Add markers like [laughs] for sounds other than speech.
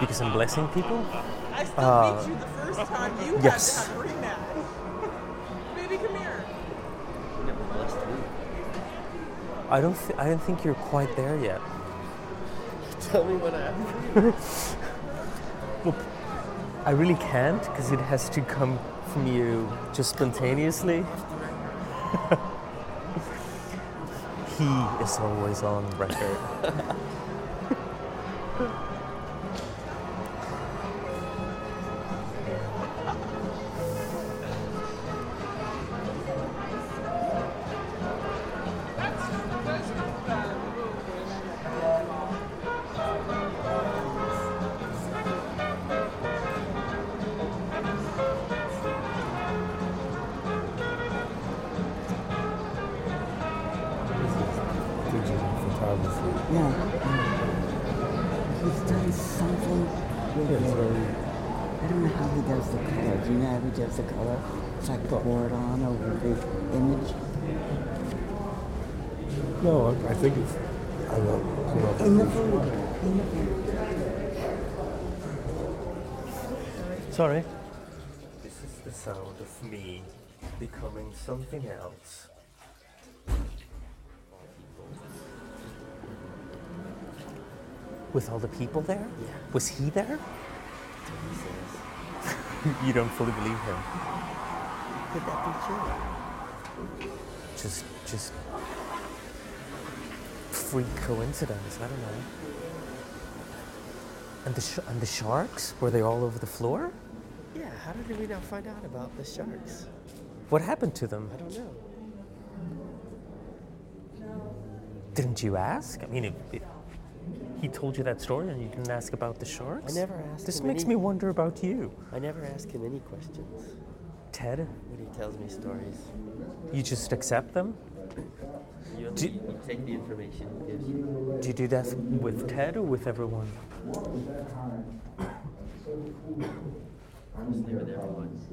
Because I'm blessing people? I still Uh, beat you the first time. You yes. had to have rematch. [laughs] Baby, come here. You never blessed me. I don't, th- I don't think you're quite there yet. [laughs] Tell me what happened. [laughs] Well, I really can't because it has to come from you just spontaneously. he is always on record. Digital photography. Yeah. He's done something with Yeah, it. very, I don't know how he does the color. Do you know how he does the color? It's like poured on over the image. no, I, I think it's, I don't, I don't know. In the it's- In the photograph. Sorry. This is the sound of me becoming something else. With all the people there? Yeah. Was he there? He. [laughs] You don't fully believe him. Could that be true? Just, just freak coincidence. I don't know. And the sh- and the sharks were they all over the floor? Yeah, how did we not find out about the sharks? What happened to them? I don't know. Didn't you ask? I mean, it, it, he told you that story and you didn't ask about the sharks? I never asked This makes any- me wonder about you. I never ask him any questions Ted, when he tells me stories. you just accept them? You, Do- you take the information he gives you. Do you do that with Ted or with everyone? Just leave it there for once.